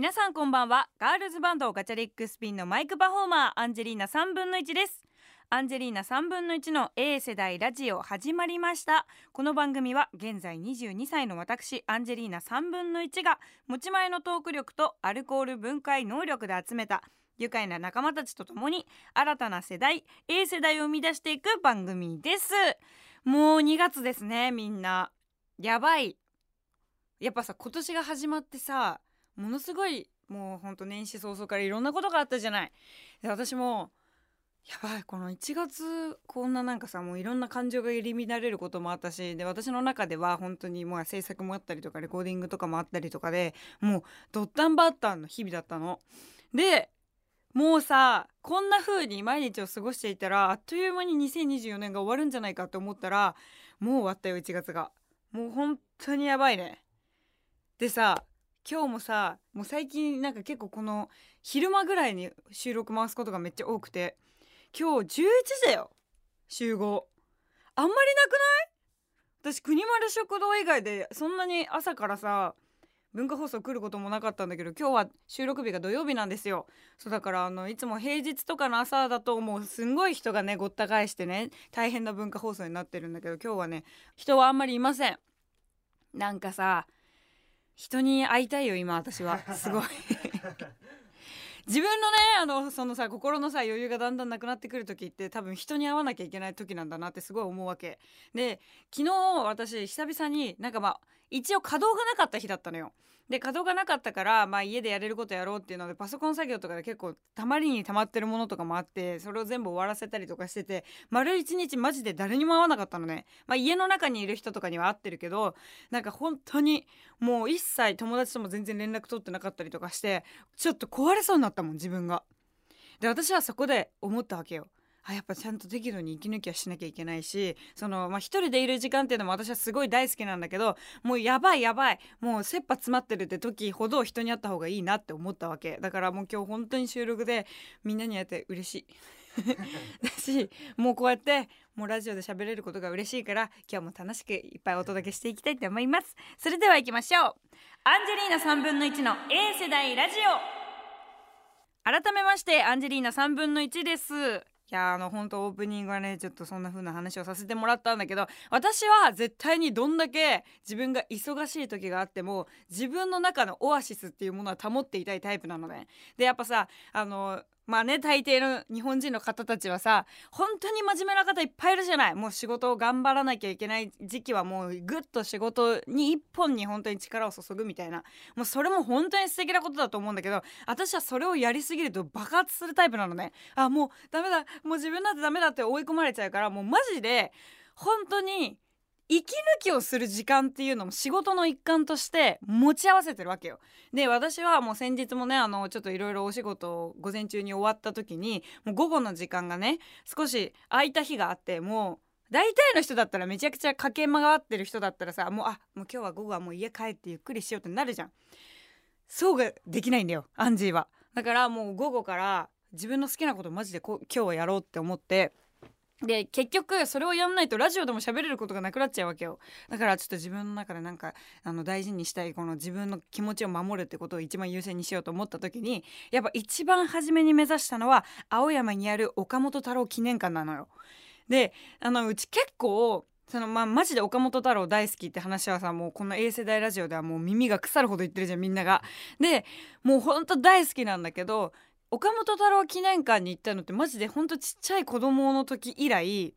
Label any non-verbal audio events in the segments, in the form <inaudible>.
皆さんこんばんは。ガールズバンドガチャリックスピンのマイクパフォーマーアンジェリーナ3分の1です。アンジェリーナ3分の1の A 世代ラジオ始まりました。この番組は現在22歳の私アンジェリーナ3分の1が持ち前のトーク力とアルコール分解能力で集めた愉快な仲間たちと共に新たな世代 A 世代を生み出していく番組です。もう2月ですねみんな。やばい。やっぱさ今年が始まってさものすごいもうほんと年始早々からいろんなことがあったじゃない。で私もやばいこの1月こんななんかさもういろんな感情が入り乱れることもあったしで私の中では本当にもう制作もあったりとかレコーディングとかもあったりとかでもうドッタンバッタンの日々だったの。でもうさこんな風に毎日を過ごしていたらあっという間に2024年が終わるんじゃないかって思ったらもう終わったよ1月が。もう本当にやばいね。でさ今日もさもう最近なんか結構この昼間ぐらいに収録回すことがめっちゃ多くて今日11時だよ集合。あんまりなくない？私国丸食堂以外でそんなに朝からさ文化放送来ることもなかったんだけど今日は収録日が土曜日なんですよ。そうだからあのいつも平日とかの朝だともうすんごい人がねごった返してね大変な文化放送になってるんだけど今日はね人はあんまりいません。なんかさ人に会いたいよ今私は。すごい。<laughs> 自分のねあのそのさ心のさ余裕がだんだんなくなってくる時って多分人に会わなきゃいけない時なんだなってすごい思うわけ。で昨日私久々になんかまあ一応稼働がなかった日だったのよで稼働がなかったから、まあ、家でやれることやろうっていうのでパソコン作業とかで結構たまりにたまってるものとかもあってそれを全部終わらせたりとかしてて丸一日マジで誰にも会わなかったのね、まあ、家の中にいる人とかには会ってるけどなんか本当にもう一切友達とも全然連絡取ってなかったりとかしてちょっと壊れそうになったもん自分が。で私はそこで思ったわけよ。あやっぱちゃんと適度に息抜きはしなきゃいけないしその、まあ、一人でいる時間っていうのも私はすごい大好きなんだけどもうやばいやばいもう切羽詰まってるって時ほど人に会った方がいいなって思ったわけ。だからもう今日本当に収録でみんなに会えて嬉しい。<laughs> だしもうこうやってもうラジオで喋れることが嬉しいから今日も楽しくいっぱいお届けしていきたいと思います。それでは行きましょう。アンジェリーナ3分の1の A 世代ラジオ。改めましてアンジェリーナ3分の1ですいやあの本当オープニングはねちょっとそんな風な話をさせてもらったんだけど私は絶対にどんだけ自分が忙しい時があっても自分の中のオアシスっていうものは保っていたいタイプなのね。でやっぱさあのまあね大抵の日本人の方たちはさ本当に真面目な方いっぱいいるじゃない。もう仕事を頑張らなきゃいけない時期はもうぐっと仕事に一本に本当に力を注ぐみたいな。もうそれも本当に素敵なことだと思うんだけど私はそれをやりすぎると爆発するタイプなのね。あもうダメだ。もう自分なんてダメだって追い込まれちゃうからもうマジで本当に息抜きをする時間っていうのも仕事の一環として持ち合わせてるわけよ。で私はもう先日もねあのちょっといろいろお仕事を午前中に終わった時にもう午後の時間がね少し空いた日があってもう大体の人だったらめちゃくちゃ駆け回ってる人だったらさもうあもう今日は午後はもう家帰ってゆっくりしようってなるじゃん。そうができないんだよアンジーは。だからもう午後から自分の好きなことマジでこ今日はやろうって思ってで結局それをやんないとラジオでも喋れることがなくなっちゃうわけよだからちょっと自分の中でなんかあの大事にしたいこの自分の気持ちを守るってことを一番優先にしようと思った時にやっぱ一番初めに目指したのは青山にある岡本太郎記念館なのよ。であのうち結構そのまあマジで岡本太郎大好きって話はさもうこの A 世代ラジオではもう耳が腐るほど言ってるじゃんみんなが。でもうほんと大好きなんだけど岡本太郎記念館に行ったのってマジでほんとちっちゃい子供の時以来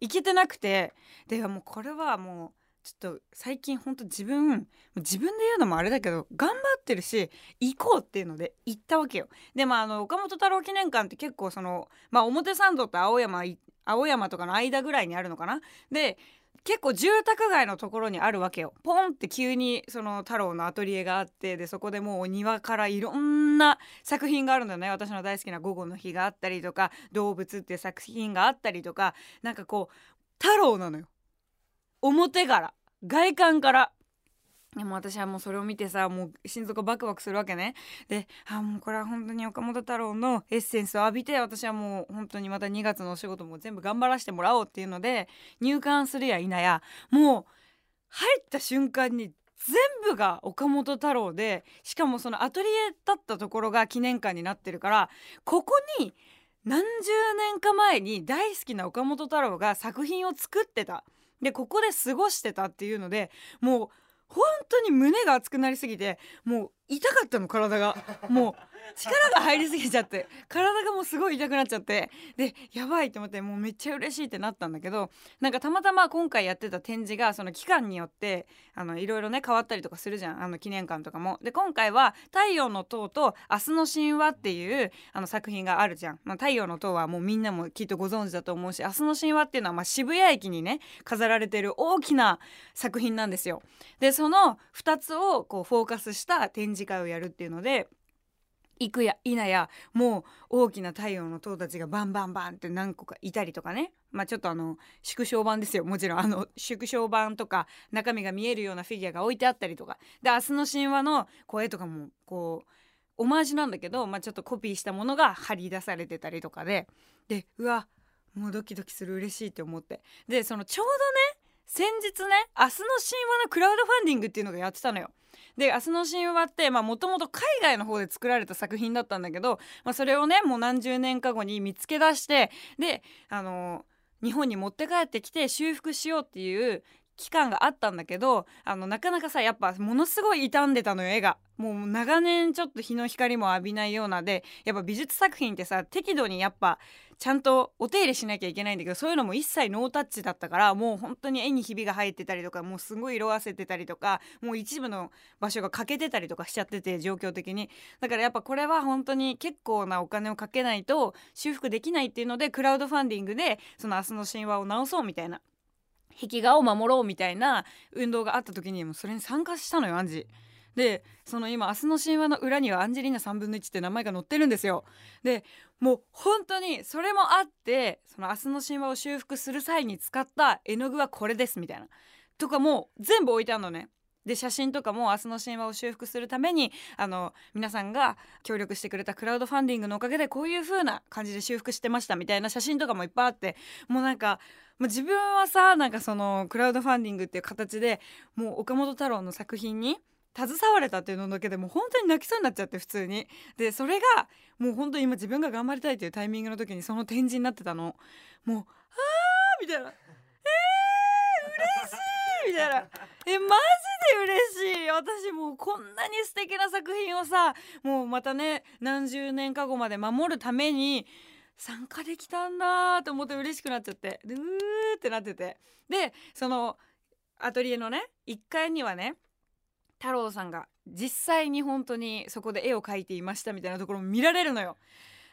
行けてなくてでもうこれはもうちょっと最近ほんと自分自分で言うのもあれだけど頑張ってるし行こうっていうので行ったわけよ。でまああの岡本太郎記念館って結構そのまあ表参道と青山青山とかの間ぐらいにあるのかな。で結構住宅街のところにあるわけよ。ポンって急にその太郎のアトリエがあってでそこでもうお庭からいろんな作品があるんだよね。私の大好きな「午後の日」があったりとか「動物」っていう作品があったりとかなんかこう太郎なのよ。表から外観から。でも私はもうそれを見てさもう心臓がバクバクするわけね。であもうこれは本当に岡本太郎のエッセンスを浴びて私はもう本当にまた2月のお仕事も全部頑張らせてもらおうっていうので入館するや否やもう入った瞬間に全部が岡本太郎でしかもそのアトリエだったところが記念館になってるからここに何十年か前に大好きな岡本太郎が作品を作ってた。でここで過ごしてたっていうのでもう本当に胸が熱くなりすぎてもう痛かったの体が。もう力が入りすぎちゃって体がもうすごい痛くなっちゃってでやばいと思ってもうめっちゃ嬉しいってなったんだけどなんかたまたま今回やってた展示がその期間によってあのいろいろね変わったりとかするじゃんあの記念館とかも。で今回は「太陽の塔」と「明日の神話」っていうあの作品があるじゃん。まあ、太陽の塔はもうみんなもきっとご存知だと思うし明日の神話っていうのはまあ渋谷駅にね飾られてる大きな作品なんですよ。でその2つをこうフォーカスした展示会をやるっていうので行くや否やもう大きな太陽の塔たちがバンバンバンって何個かいたりとかね。まあちょっとあの縮小版ですよ。もちろんあの縮小版とか中身が見えるようなフィギュアが置いてあったりとか。で明日の神話の声とかもこうオマージュなんだけど、まあ、ちょっとコピーしたものが貼り出されてたりとかで。でうわもうドキドキする嬉しいって思って。でそのちょうどね先日ね明日の神話のクラウドファンディングっていうのがやってたのよ。で「明日の神話」ってもともと海外の方で作られた作品だったんだけど、まあ、それをねもう何十年か後に見つけ出してであの日本に持って帰ってきて修復しようっていう期間があったんだけどあのなかなかさやっぱものすごい傷んでたのよ絵が。もう長年ちょっと日の光も浴びないようなでやっぱ美術作品ってさ適度にやっぱちゃんとお手入れしなきゃいけないんだけどそういうのも一切ノータッチだったからもう本当に絵にひびが入ってたりとかもうすごい色あせてたりとかもう一部の場所が欠けてたりとかしちゃってて状況的に。だからやっぱこれは本当に結構なお金をかけないと修復できないっていうのでクラウドファンディングでその明日の神話を直そうみたいな。壁画を守ろうみたいな運動があった時にもそれに参加したのよアンジ。でその今「明日の神話」の裏にはアンジェリーナ3分の1って名前が載ってるんですよ。でもう本当にそれもあってその「明日の神話」を修復する際に使った絵の具はこれですみたいなとかもう全部置いてあるのね。で写真とかも明日の神話を修復するためにあの皆さんが協力してくれたクラウドファンディングのおかげでこういう風な感じで修復してましたみたいな写真とかもいっぱいあってもうなんかもう自分はさなんかそのクラウドファンディングっていう形でもう岡本太郎の作品に携われたっていうのだけでもう本当に泣きそうになっちゃって普通に。でそれがもう本当に今自分が頑張りたいというタイミングの時にその展示になってたの。もう「あー」みたいな「、」みたいな「えマジで嬉しい私もうこんなに素敵な作品をさもうまたね何十年か後まで守るために参加できたんだと思って嬉しくなっちゃってうーってなっててでそのアトリエのね1階にはね太郎さんが実際に本当にそこで絵を描いていましたみたいなところも見られるのよ。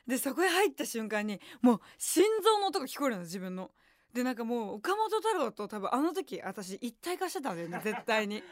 でそこへ入った瞬間にもう心臓の音が聞こえるの自分の。でなんかもう岡本太郎と多分あの時私一体化してたんだよね <laughs> 絶対に。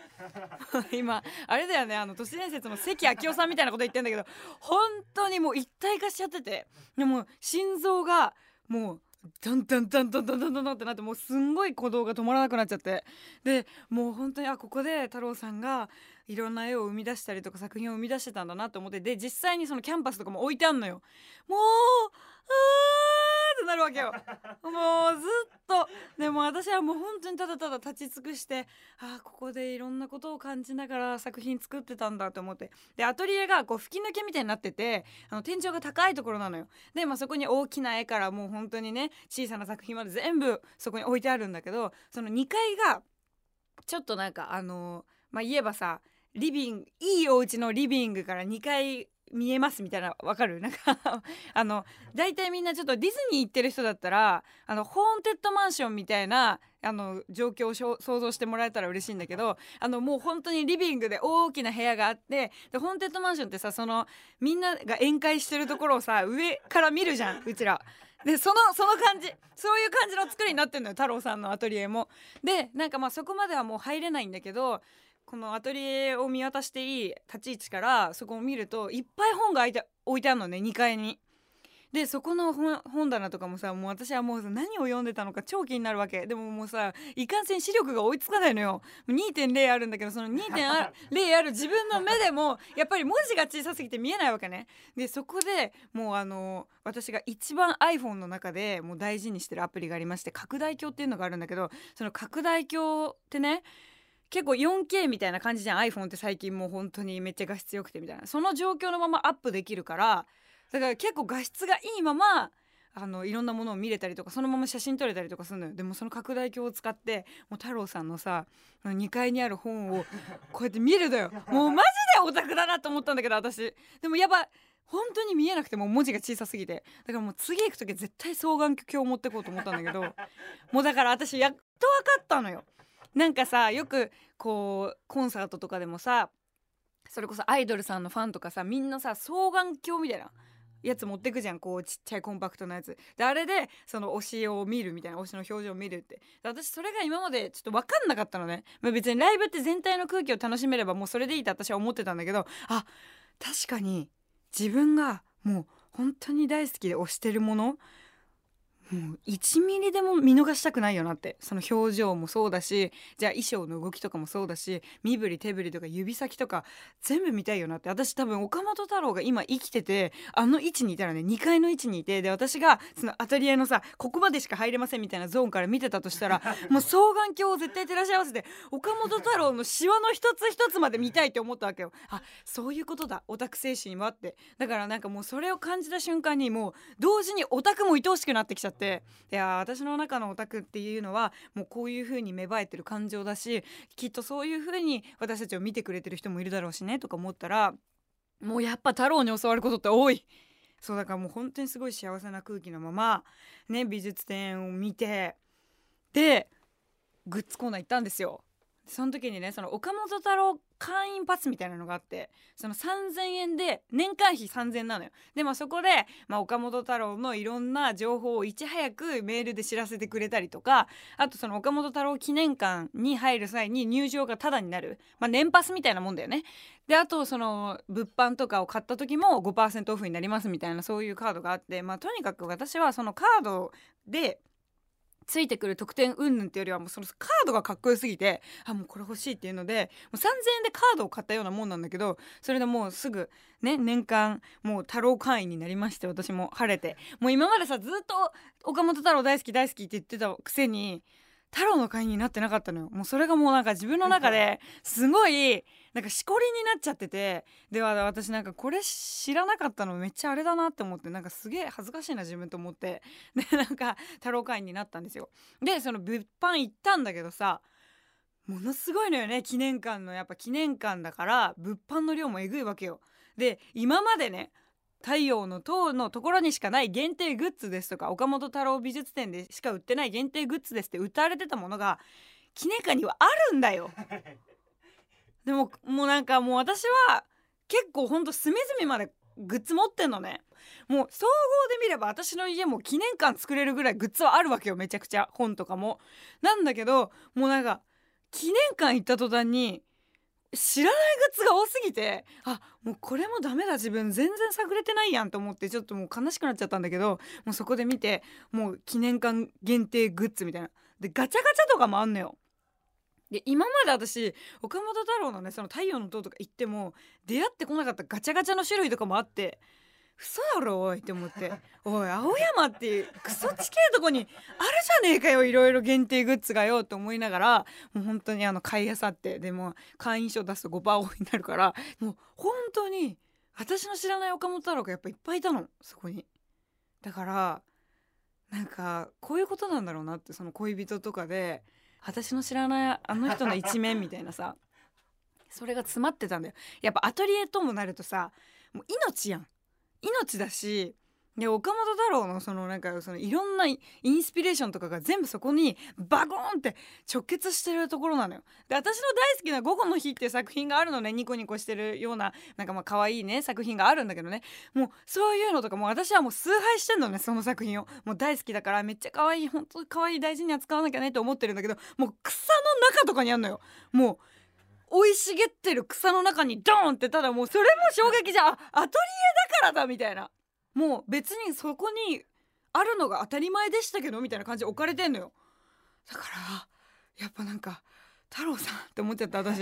<laughs> 今あれだよねあの都市伝説の関明夫さんみたいなこと言ってんだけど本当にもう一体化しちゃってて。でも心臓がもうダンダンダンダンダンダンダンってなってもうすんごい鼓動が止まらなくなっちゃって。でもう本当にあここで太郎さんがいろんな絵を生み出したりとか作品を生み出してたんだなと思ってで実際にそのキャンパスとかも置いてあんのよ。もうあってなるわけよ。<laughs> もうずっと。でも私はもう本当にただただ立ち尽くしてああここでいろんなことを感じながら作品作ってたんだと思って。でアトリエがこう吹き抜けみたいになっててあの天井が高いところなのよ。で、まあ、そこに大きな絵からもう本当にね小さな作品まで全部そこに置いてあるんだけどその2階がちょっとなんかあのまあ言えばさリビングいいお家のリビングから2階見えますみたいなわかる？<laughs> なんかあの大体みんなちょっとディズニー行ってる人だったらあのホーンテッドマンションみたいなあの状況を想像してもらえたら嬉しいんだけどあのもう本当にリビングで大きな部屋があってでホーンテッドマンションってさそのみんなが宴会してるところをさ上から見るじゃんうちら。でそのその感じそういう感じの作りになってんのよ太郎さんのアトリエも。でなんかまあそこまではもう入れないんだけどこのアトリエを見渡していい立ち位置からそこを見るといっぱい本が置いてあるのね2階に。でそこの本棚とかもさもう私はもう何を読んでたのか超気になるわけ。でももうさいかんせん視力が追いつかないのよ。2.0あるんだけどその2.0 <laughs> ある自分の目でもやっぱり文字が小さすぎて見えないわけね。でそこでもうあの私が一番 iPhone の中でもう大事にしてるアプリがありまして拡大鏡っていうのがあるんだけどその拡大鏡ってね結構 4K みたいな感じじゃん。iPhone って最近もう本当にめっちゃ画質良くてみたいな。その状況のままアップできるからだから結構画質がいいままあのいろんなものを見れたりとかそのまま写真撮れたりとかするのよ。でもその拡大鏡を使ってもう太郎さんのさ2階にある本をこうやって見るのよ。もうマジでオタクだなと思ったんだけど私。でもやっぱ本当に見えなくても文字が小さすぎて。だからもう次行く時絶対双眼鏡を持ってこうと思ったんだけど。もうだから私やっと分かったのよ。なんかさよくこうコンサートとかでもさそれこそアイドルさんのファンとかさみんなさ双眼鏡みたいなやつ持ってくじゃん。こうちっちゃいコンパクトなやつ。であれでその推しを見るみたいな推しの表情を見るって。私それが今までちょっと分かんなかったのね、まあ、別にライブって全体の空気を楽しめればもうそれでいいって私は思ってたんだけどあ確かに自分がもう本当に大好きで推してるものもう1ミリでも見逃したくないよなって。その表情もそうだしじゃあ衣装の動きとかもそうだし身振り手振りとか指先とか全部見たいよなって。私多分岡本太郎が今生きててあの位置にいたらね。2階の位置にいてで私がそのアトリエのさここまでしか入れませんみたいなゾーンから見てたとしたら <laughs> もう双眼鏡を絶対照らし合わせて岡本太郎のシワの一つ一つまで見たいって思ったわけよ。あそういうことだ。オタク精神はって。だからなんかもうそれを感じた瞬間にもう同時にオタクも愛おしくなってきちゃって。っていや私の中のオタクっていうのはもうこういう風に芽生えてる感情だしきっとそういう風に私たちを見てくれてる人もいるだろうしねとか思ったらもうやっぱ太郎に教わることって多い。そうだからもう本当にすごい幸せな空気のままね美術展を見てでグッズコーナー行ったんですよその時にねその岡本太郎会員パスみたいなのがあってその3,000円で年間費3,000なのよ。でもそこで、まあ、岡本太郎のいろんな情報をいち早くメールで知らせてくれたりとかあとその岡本太郎記念館に入る際に入場がタダになる、まあ、年パスみたいなもんだよね。であとその物販とかを買った時も5%オフになりますみたいなそういうカードがあってまあとにかく私はそのカードでついてくる特典云々っていうよりはもうそのカードがかっこよすぎてあもうこれ欲しいっていうのでもう3,000円でカードを買ったようなもんなんだけどそれでもうすぐね年間もう太郎会員になりまして私も晴れて。もう今までさずっと岡本太郎大好き大好きって言ってたくせに太郎の会員になってなかったのよ。もうそれがもうなんか自分の中ですごいなんかしこりになっちゃってて。では私なんかこれ知らなかったのめっちゃあれだなって思ってなんかすげえ恥ずかしいな自分と思って。でなんか太郎会員になったんですよ。でその物販行ったんだけどさものすごいのよね記念館の。やっぱ記念館だから物販の量もえぐいわけよ。で今までね太陽の塔のところにしかない限定グッズですとか岡本太郎美術展でしか売ってない限定グッズですって歌われてたものが記念館にはあるんだよ。でももうなんかもう私は結構ほんと隅々までグッズ持ってんのね。もう総合で見れば私の家も記念館作れるぐらいグッズはあるわけよめちゃくちゃ。本とかも。なんだけどもうなんか記念館行った途端に知らないグッズが多すぎてあもうこれもダメだ自分全然探れてないやんと思ってちょっともう悲しくなっちゃったんだけどもうそこで見てもう記念館限定グッズみたいな。でガチャガチャとかもあんのよ。で今まで私岡本太郎のねその太陽の塔とか行っても出会ってこなかったガチャガチャの種類とかもあって嘘だろおいって思って。おい青山ってクソちけえとこにあるじゃねえかよいろいろ限定グッズがよって思いながらもう本当にあの買いあさってでも会員証出すと5%オフになるからもう本当に私の知らない岡本太郎がやっぱいっぱいいたのそこに。だからなんかこういうことなんだろうなってその恋人とかで私の知らないあの人の一面みたいなさそれが詰まってたんだよ。やっぱアトリエともなるとさもう命やん。命だしで岡本太郎のそのなんかそのいろんなインスピレーションとかが全部そこにバゴーンって直結してるところなのよ。で私の大好きな「午後の日」っていう作品があるのねニコニコしてるようななんかまあ可愛いね作品があるんだけどねもうそういうのとかも私はもう崇拝してんのねその作品をもう大好きだからめっちゃ可愛い本当可愛い大事に扱わなきゃねと思ってるんだけどもう草の中とかにあんのよ。もう生い茂ってる草の中にドーンってただもうそれも衝撃じゃん。アトリエだからだみたいな。もう別にそこにあるのが当たり前でしたけどみたいな感じで置かれてんのよ。だからやっぱなんか太郎さんって思っちゃった私。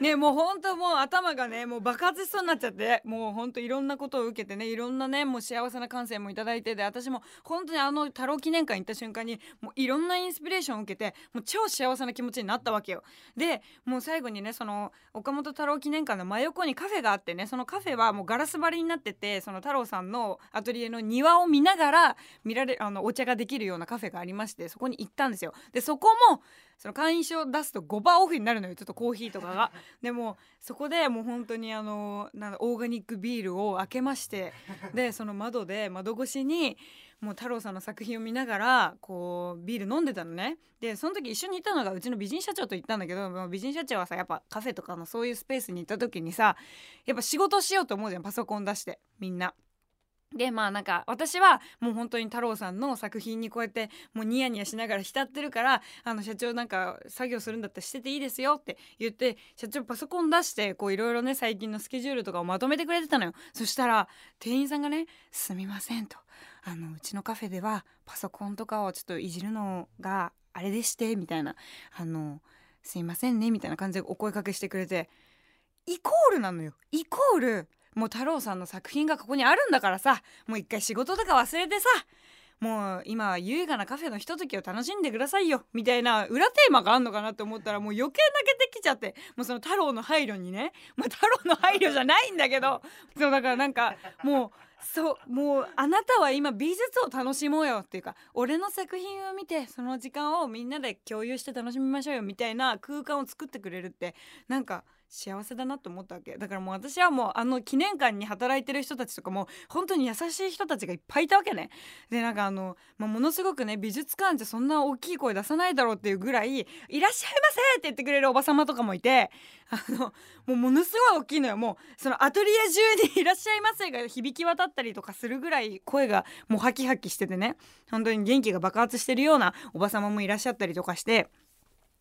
ねもうほんともう頭がねもう爆発しそうになっちゃってもうほんといろんなことを受けてねいろんなねもう幸せな感性もいただいてで私も本当にあの太郎記念館行った瞬間にもういろんなインスピレーションを受けてもう超幸せな気持ちになったわけよ。でもう最後にねその岡本太郎記念館の真横にカフェがあってねそのカフェはもうガラス張りになっててその太郎さんのアトリエの庭を見ながら見られあのお茶ができるようなカフェがありましてそこに行ったんですよ。でそこもその会員証出すと5%オフになるのよちょっとコーヒーとかが <laughs> でもそこでもう本当にあのなんオーガニックビールを開けましてでその窓で窓越しにもう太郎さんの作品を見ながらこうビール飲んでたのねでその時一緒にいたのがうちの美人社長と行ったんだけど美人社長はさやっぱカフェとかのそういうスペースに行った時にさやっぱ仕事しようと思うじゃんパソコン出してみんな。でまあなんか私はもう本当に太郎さんの作品にこうやってもうニヤニヤしながら浸ってるからあの社長なんか作業するんだったらしてていいですよって言って社長パソコン出してこういろいろね最近のスケジュールとかをまとめてくれてたのよ。そしたら店員さんがね「すみません」と「あのうちのカフェではパソコンとかをちょっといじるのがあれでして」みたいな「あのすいませんね」みたいな感じでお声かけしてくれてイコールなのよ。イコールもう太郎さんの作品がここにあるんだからさもう一回仕事とか忘れてさもう今は優雅なカフェのひとときを楽しんでくださいよみたいな裏テーマがあんのかなって思ったらもう余計泣けてきちゃってもうその太郎の配慮にね、まあ、太郎の配慮じゃないんだけどそうだからなんかもうそうもうあなたは今美術を楽しもうよっていうか俺の作品を見てその時間をみんなで共有して楽しみましょうよみたいな空間を作ってくれるってなんか幸せだなと思ったわけだからもう私はもうあの記念館に働いてる人たちとかも本当に優しい人たちがいっぱいいたわけねでなんかあの、まあ、ものすごくね美術館じゃそんな大きい声出さないだろうっていうぐらい「いらっしゃいませ!」って言ってくれるおば様とかもいてあのもうものすごい大きいのよもうそのアトリエ中に「いらっしゃいませ」が響き渡ったりとかするぐらい声がもうハキハキしててね本当に元気が爆発してるようなおば様もいらっしゃったりとかして。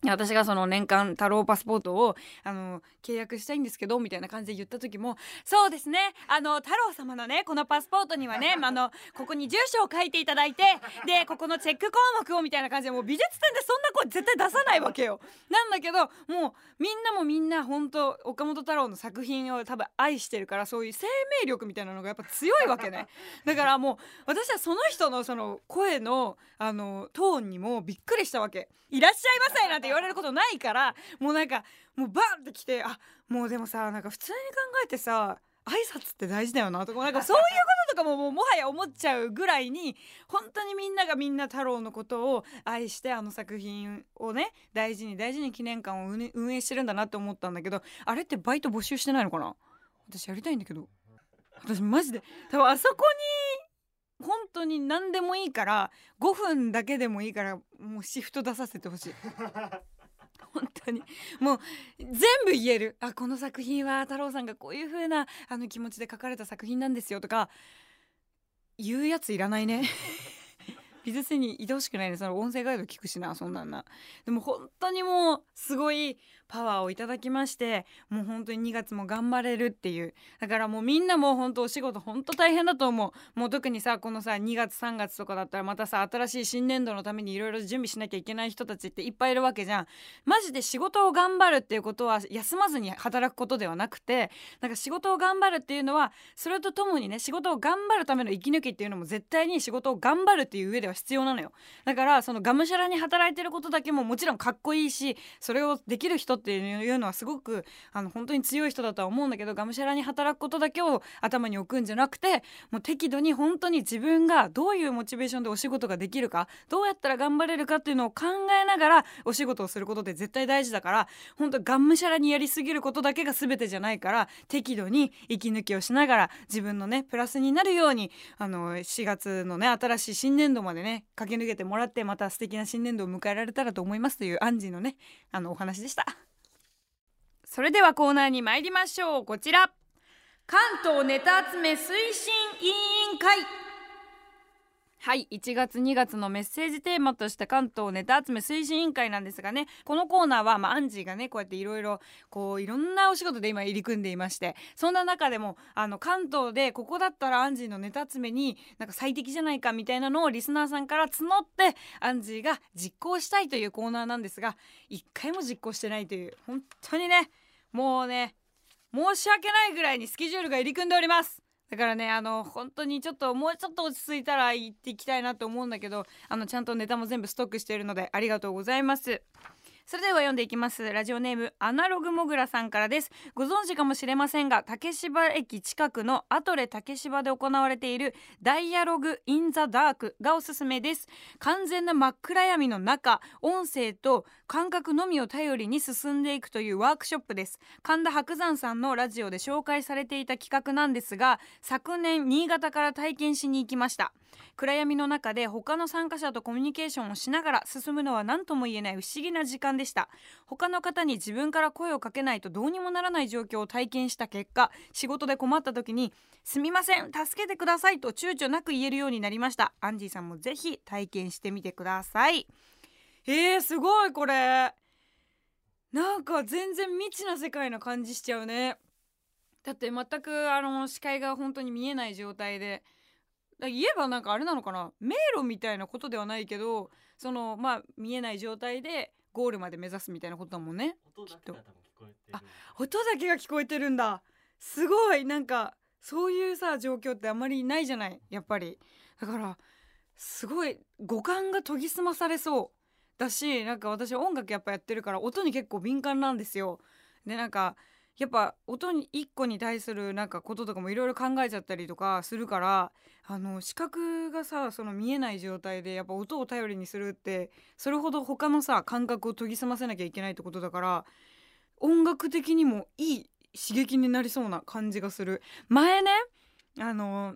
私がその年間太郎パスポートをあの契約したいんですけどみたいな感じで言った時もそうですね。あの太郎様のねこのパスポートにはね <laughs> あのここに住所を書いていただいてでここのチェック項目をみたいな感じでもう美術展でそんな声絶対出さないわけよ。なんだけどもうみんなもみんな本当岡本太郎の作品を多分愛してるからそういう生命力みたいなのがやっぱ強いわけね。<laughs> だからもう私はその人のその声のあのトーンにもびっくりしたわけ。いらっしゃいませなんて言われることないからもうなんかもうバンってきてあもうでもさなんか普通に考えてさ挨拶って大事だよなとかなんかそういうこととかももうもはや思っちゃうぐらいに本当にみんながみんな太郎のことを愛してあの作品をね大事に大事に記念館を運営してるんだなって思ったんだけどあれってバイト募集してないのかな？私やりたいんだけど。私マジで。多分あそこに本当に何でもいいから5分だけでもいいからもうシフト出させてほしい。<laughs> 本当に。もう全部言える。あこの作品は太郎さんがこういう風なあな気持ちで書かれた作品なんですよとか言うやついらないね。<laughs> 美術にいてほしくないね。その音声ガイド聞くしなそんなんな。でも本当にもうすごいパワーをいただきましてもう本当に2月も頑張れるっていう。だからもうみんなもう本当お仕事本当大変だと思う。もう特にさこのさ2月3月とかだったらまたさ新しい新年度のためにいろいろ準備しなきゃいけない人たちっていっぱいいるわけじゃん。マジで仕事を頑張るっていうことは休まずに働くことではなくてなんか仕事を頑張るっていうのはそれとともにね仕事を頑張るための息抜きっていうのも絶対に仕事を頑張るっていう上では必要なのよ。だからそのがむしゃらに働いてることだけももちろんかっこいいしそれをできる人っていうのはすごくあの本当に強い人だとは思うんだけどがむしゃらに働くことだけを頭に置くんじゃなくてもう適度に本当に自分がどういうモチベーションでお仕事ができるかどうやったら頑張れるかっていうのを考えながらお仕事をすることって絶対大事だから本当がむしゃらにやりすぎることだけが全てじゃないから適度に息抜きをしながら自分のねプラスになるようにあの4月のね新しい新年度までね駆け抜けてもらってまた素敵な新年度を迎えられたらと思いますというアンジーのねあのお話でした。それではコーナーに参りましょう。こちら。関東ネタ集め推進委員会。はい。1月2月のメッセージテーマとした関東ネタ集め推進委員会なんですがね。このコーナーは、まあ、アンジーがねこうやっていろいろこういろんなお仕事で今入り組んでいまして。そんな中でもあの関東でここだったらアンジーのネタ集めになんか最適じゃないかみたいなのをリスナーさんから募ってアンジーが実行したいというコーナーなんですが一回も実行してないという本当にねもうね申し訳ないぐらいにスケジュールが入り組んでおります。だからねあの本当にちょっともうちょっと落ち着いたら行っていきたいなと思うんだけどあのちゃんとネタも全部ストックしているのでありがとうございます。それでは読んでいきます。ラジオネームアナログモグラさんからです。ご存知かもしれませんが竹芝駅近くのアトレ竹芝で行われているダイアログインザダークがおすすめです。完全な真っ暗闇の中音声と感覚のみを頼りに進んでいくというワークショップです。神田伯山さんのラジオで紹介されていた企画なんですが昨年新潟から体験しに行きました。暗闇の中で他の参加者とコミュニケーションをしながら進むのは何とも言えない不思議な時間でした。他の方に自分から声をかけないとどうにもならない状況を体験した結果仕事で困った時に「すみません助けてください」と躊躇なく言えるようになりました。アンジーさんもぜひ体験してみてください。えー、すごいこれ。なんか全然未知な世界な感じしちゃうね。だって全くあの視界が本当に見えない状態で。言えばなんかあれなのかな。迷路みたいなことではないけどそのまあ見えない状態でゴールまで目指すみたいなことだもんね。音だけが聞こえてる。あ音だけが聞こえてるんだ。すごいなんかそういうさ状況ってあんまりないじゃないやっぱり。だからすごい五感が研ぎ澄まされそうだしなんか私音楽やっぱやってるから音に結構敏感なんですよ。でなんかやっぱ音に1個に対するなんかこととかもいろいろ考えちゃったりとかするからあの視覚がさその見えない状態でやっぱ音を頼りにするってそれほど他のさ感覚を研ぎ澄ませなきゃいけないってことだから音楽的にもいい刺激になりそうな感じがする。前ねあの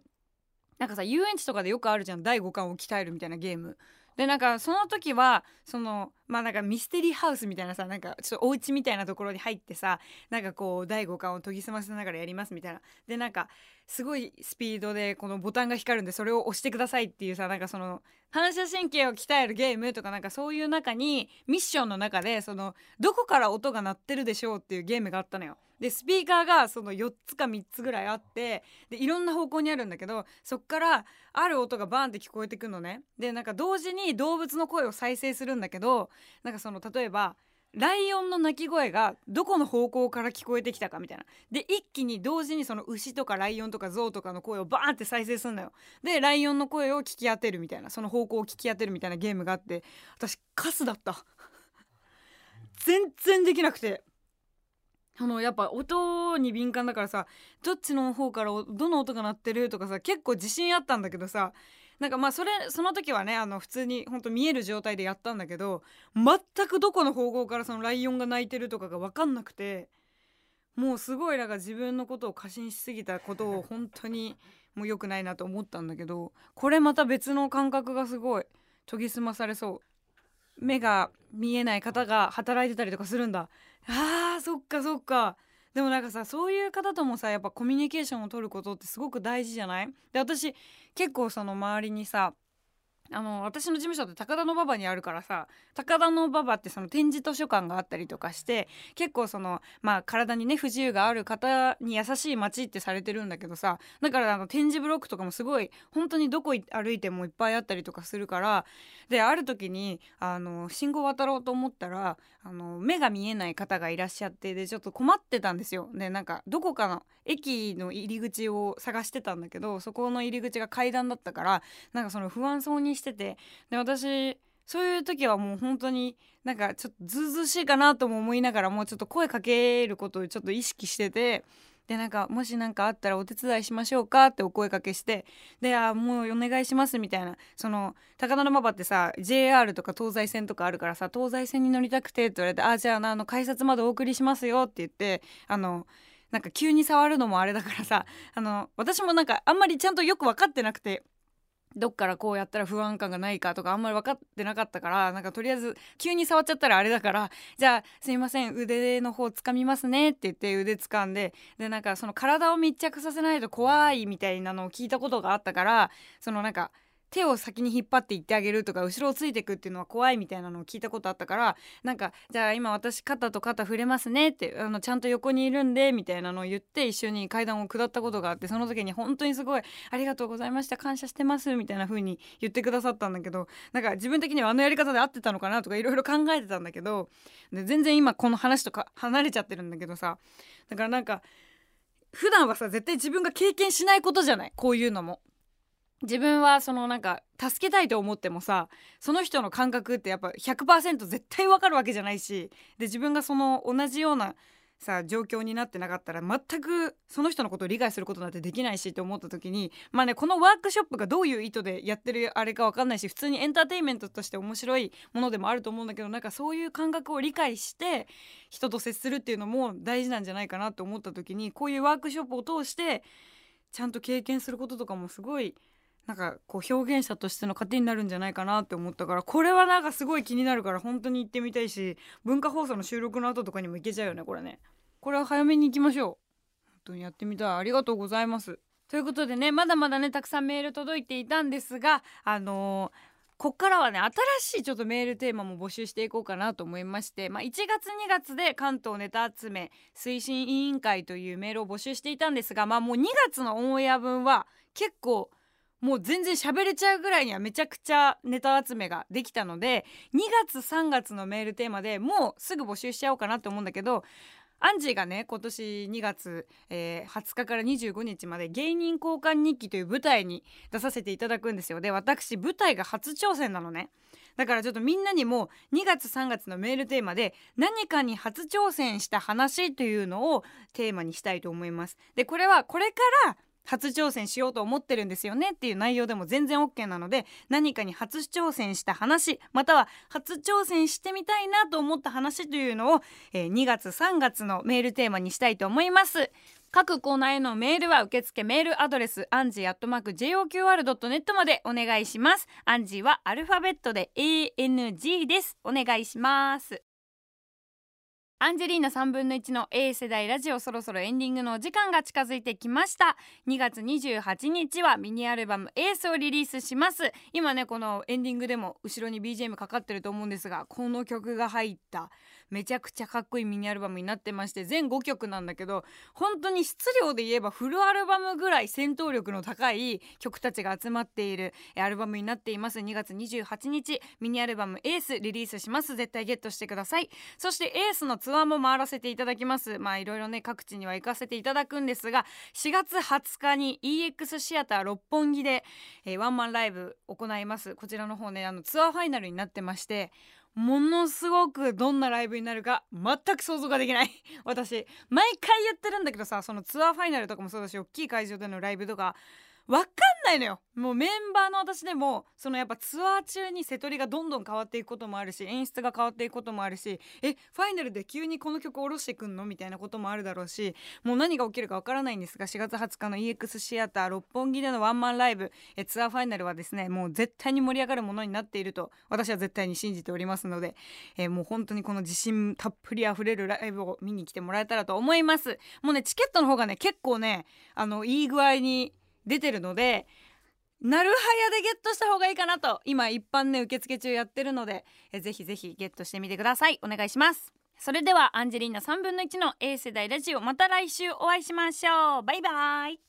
なんかさ遊園地とかでよくあるじゃん。第五感を鍛えるみたいなゲーム。でなんかその時はそのまあなんかミステリーハウスみたいなさなんかちょっとお家みたいなところに入ってさなんかこう第五感を研ぎ澄ませながらやりますみたいなでなんかすごいスピードでこのボタンが光るんでそれを押してくださいっていうさなんかその反射神経を鍛えるゲームとかなんかそういう中にミッションの中でそのどこから音が鳴ってるでしょうっていうゲームがあったのよ。でスピーカーがその4つか3つぐらいあってでいろんな方向にあるんだけどそっからある音がバーンって聞こえてくのね。でなんか同時に動物の声を再生するんだけどなんかその例えばライオンの鳴き声がどこの方向から聞こえてきたかみたいな。で一気に同時にその牛とかライオンとかゾウとかの声をバーンって再生するのよ。でライオンの声を聞き当てるみたいなその方向を聞き当てるみたいなゲームがあって私カスだった。<laughs> 全然できなくて。あのやっぱ音に敏感だからさどっちの方からどの音が鳴ってるとかさ結構自信あったんだけどさなんかまあそれその時はねあの普通にほんと見える状態でやったんだけど全くどこの方向からそのライオンが鳴いてるとかが分かんなくてもうすごいなんか自分のことを過信しすぎたことを本当にもう良くないなと思ったんだけどこれまた別の感覚がすごい研ぎ澄まされそう。目が見えない方が働いてたりとかするんだ。あーそっかそっか。でもなんかさそういう方ともさやっぱコミュニケーションを取ることってすごく大事じゃない？で私結構その周りにさあの私の事務所って高田馬場にあるからさ高田馬場ってその展示図書館があったりとかして結構そのまあ体にね不自由がある方に優しい街ってされてるんだけどさだからあの展示ブロックとかもすごい本当にどこ歩いてもいっぱいあったりとかするからである時にあの信号渡ろうと思ったらあの目が見えない方がいらっしゃってでちょっと困ってたんですよ。でなんかどこかの駅の入り口を探してたんだけどそこの入り口が階段だったからなんかその不安そうにしてて。で私そういう時はもう本当になんかちょっとずうずうしいかなとも思いながらもうちょっと声かけることをちょっと意識してて。でなんかもし何かあったらお手伝いしましょうかってお声かけして。であもうお願いしますみたいな。その高田馬場ってさ JR とか東西線とかあるからさ東西線に乗りたくてって言われてあじゃああの改札までお送りしますよって言ってあのなんか急に触るのもあれだからさあの私もなんかあんまりちゃんとよく分かってなくて。どっからこうやったら不安感がないかとかあんまり分かってなかったからなんかとりあえず急に触っちゃったらあれだからじゃあすいません腕の方掴みますねって言って腕掴んででなんかその体を密着させないと怖いみたいなのを聞いたことがあったからそのなんか手を先に引っ張っていってあげるとか後ろをついていくっていうのは怖いみたいなのを聞いたことあったからなんかじゃあ今私肩と肩触れますねってあのちゃんと横にいるんでみたいなのを言って一緒に階段を下ったことがあってその時に本当にすごいありがとうございました感謝してますみたいな風に言ってくださったんだけどなんか自分的にはあのやり方で合ってたのかなとかいろいろ考えてたんだけど全然今この話とか離れちゃってるんだけどさだからなんか普段はさ絶対自分が経験しないことじゃないこういうのも。自分はそのなんか助けたいと思ってもさその人の感覚ってやっぱ100%絶対わかるわけじゃないしで自分がその同じようなさ状況になってなかったら全くその人のことを理解することなんてできないしと思った時にまあねこのワークショップがどういう意図でやってるあれか分かんないし普通にエンターテインメントとして面白いものでもあると思うんだけどなんかそういう感覚を理解して人と接するっていうのも大事なんじゃないかなと思った時にこういうワークショップを通してちゃんと経験することとかもすごいなんかこう表現者としての糧になるんじゃないかなって思ったからこれはなんかすごい気になるから本当に行ってみたいし文化放送の収録の後とかにも行けちゃうよねこれね。これは早めに行きましょう。本当にやってみたい。ありがとうございます。ということでねまだまだねたくさんメール届いていたんですがあのーこっからはね新しいちょっとメールテーマも募集していこうかなと思いまして、まあ、1月2月で関東ネタ集め推進委員会というメールを募集していたんですが、まあ、もう2月のオンエア分は結構もう全然喋れちゃうぐらいにはめちゃくちゃネタ集めができたので2月3月のメールテーマでもうすぐ募集しちゃおうかなと思うんだけどアンジーがね今年2月、えー、20日から25日まで芸人交換日記という舞台に出させていただくんですよ。で私舞台が初挑戦なのね。だからちょっとみんなにも2月3月のメールテーマで何かに初挑戦した話というのをテーマにしたいと思います。でこれはこれから初挑戦しようと思ってるんですよねっていう内容でも全然 OK なので何かに初挑戦した話または初挑戦してみたいなと思った話というのを、えー、2月3月のメールテーマにしたいと思います。各コーナーへのメールは受付メールアドレスアンジーアットマーク JOQR.net までお願いします。アンジーはアルファベットで ANG です。お願いします。アンジェリーナ3分の1の A 世代ラジオそろそろエンディングのお時間が近づいてきました。2月28日はミニアルバムエースをリリースします。今ねこのエンディングでも後ろに BGM かかってると思うんですがこの曲が入っためちゃくちゃかっこいいミニアルバムになってまして全5曲なんだけど本当に質量で言えばフルアルバムぐらい戦闘力の高い曲たちが集まっているアルバムになっています。2月28日ミニアルバムエースリリースします。絶対ゲットしてください。そしてエースのツアーも回らせていただきます。まあいろいろね各地には行かせていただくんですが4月20日に EX シアター六本木で、えー、ワンマンライブ行います。こちらの方ねあのツアーファイナルになってましてものすごくどんなライブになるか全く想像ができない。<laughs> 私毎回やってるんだけどさそのツアーファイナルとかもそうだし大きい会場でのライブとか分かんないのよ。もうメンバーの私でもそのやっぱツアー中に瀬戸りがどんどん変わっていくこともあるし演出が変わっていくこともあるしえファイナルで急にこの曲下ろしてくんのみたいなこともあるだろうしもう何が起きるか分からないんですが4月20日の EX シアター六本木でのワンマンライブえツアーファイナルはですねもう絶対に盛り上がるものになっていると私は絶対に信じておりますので、えもう本当にこの自信たっぷりあふれるライブを見に来てもらえたらと思います。もうねチケットの方がね結構ねあのいい具合に出てるのでなるはやでゲットした方がいいかなと今一般ね受付中やってるのでえぜひぜひゲットしてみてください。お願いします。それではアンジェリーナ3分の1の A 世代ラジオまた来週お会いしましょう。バイバイ。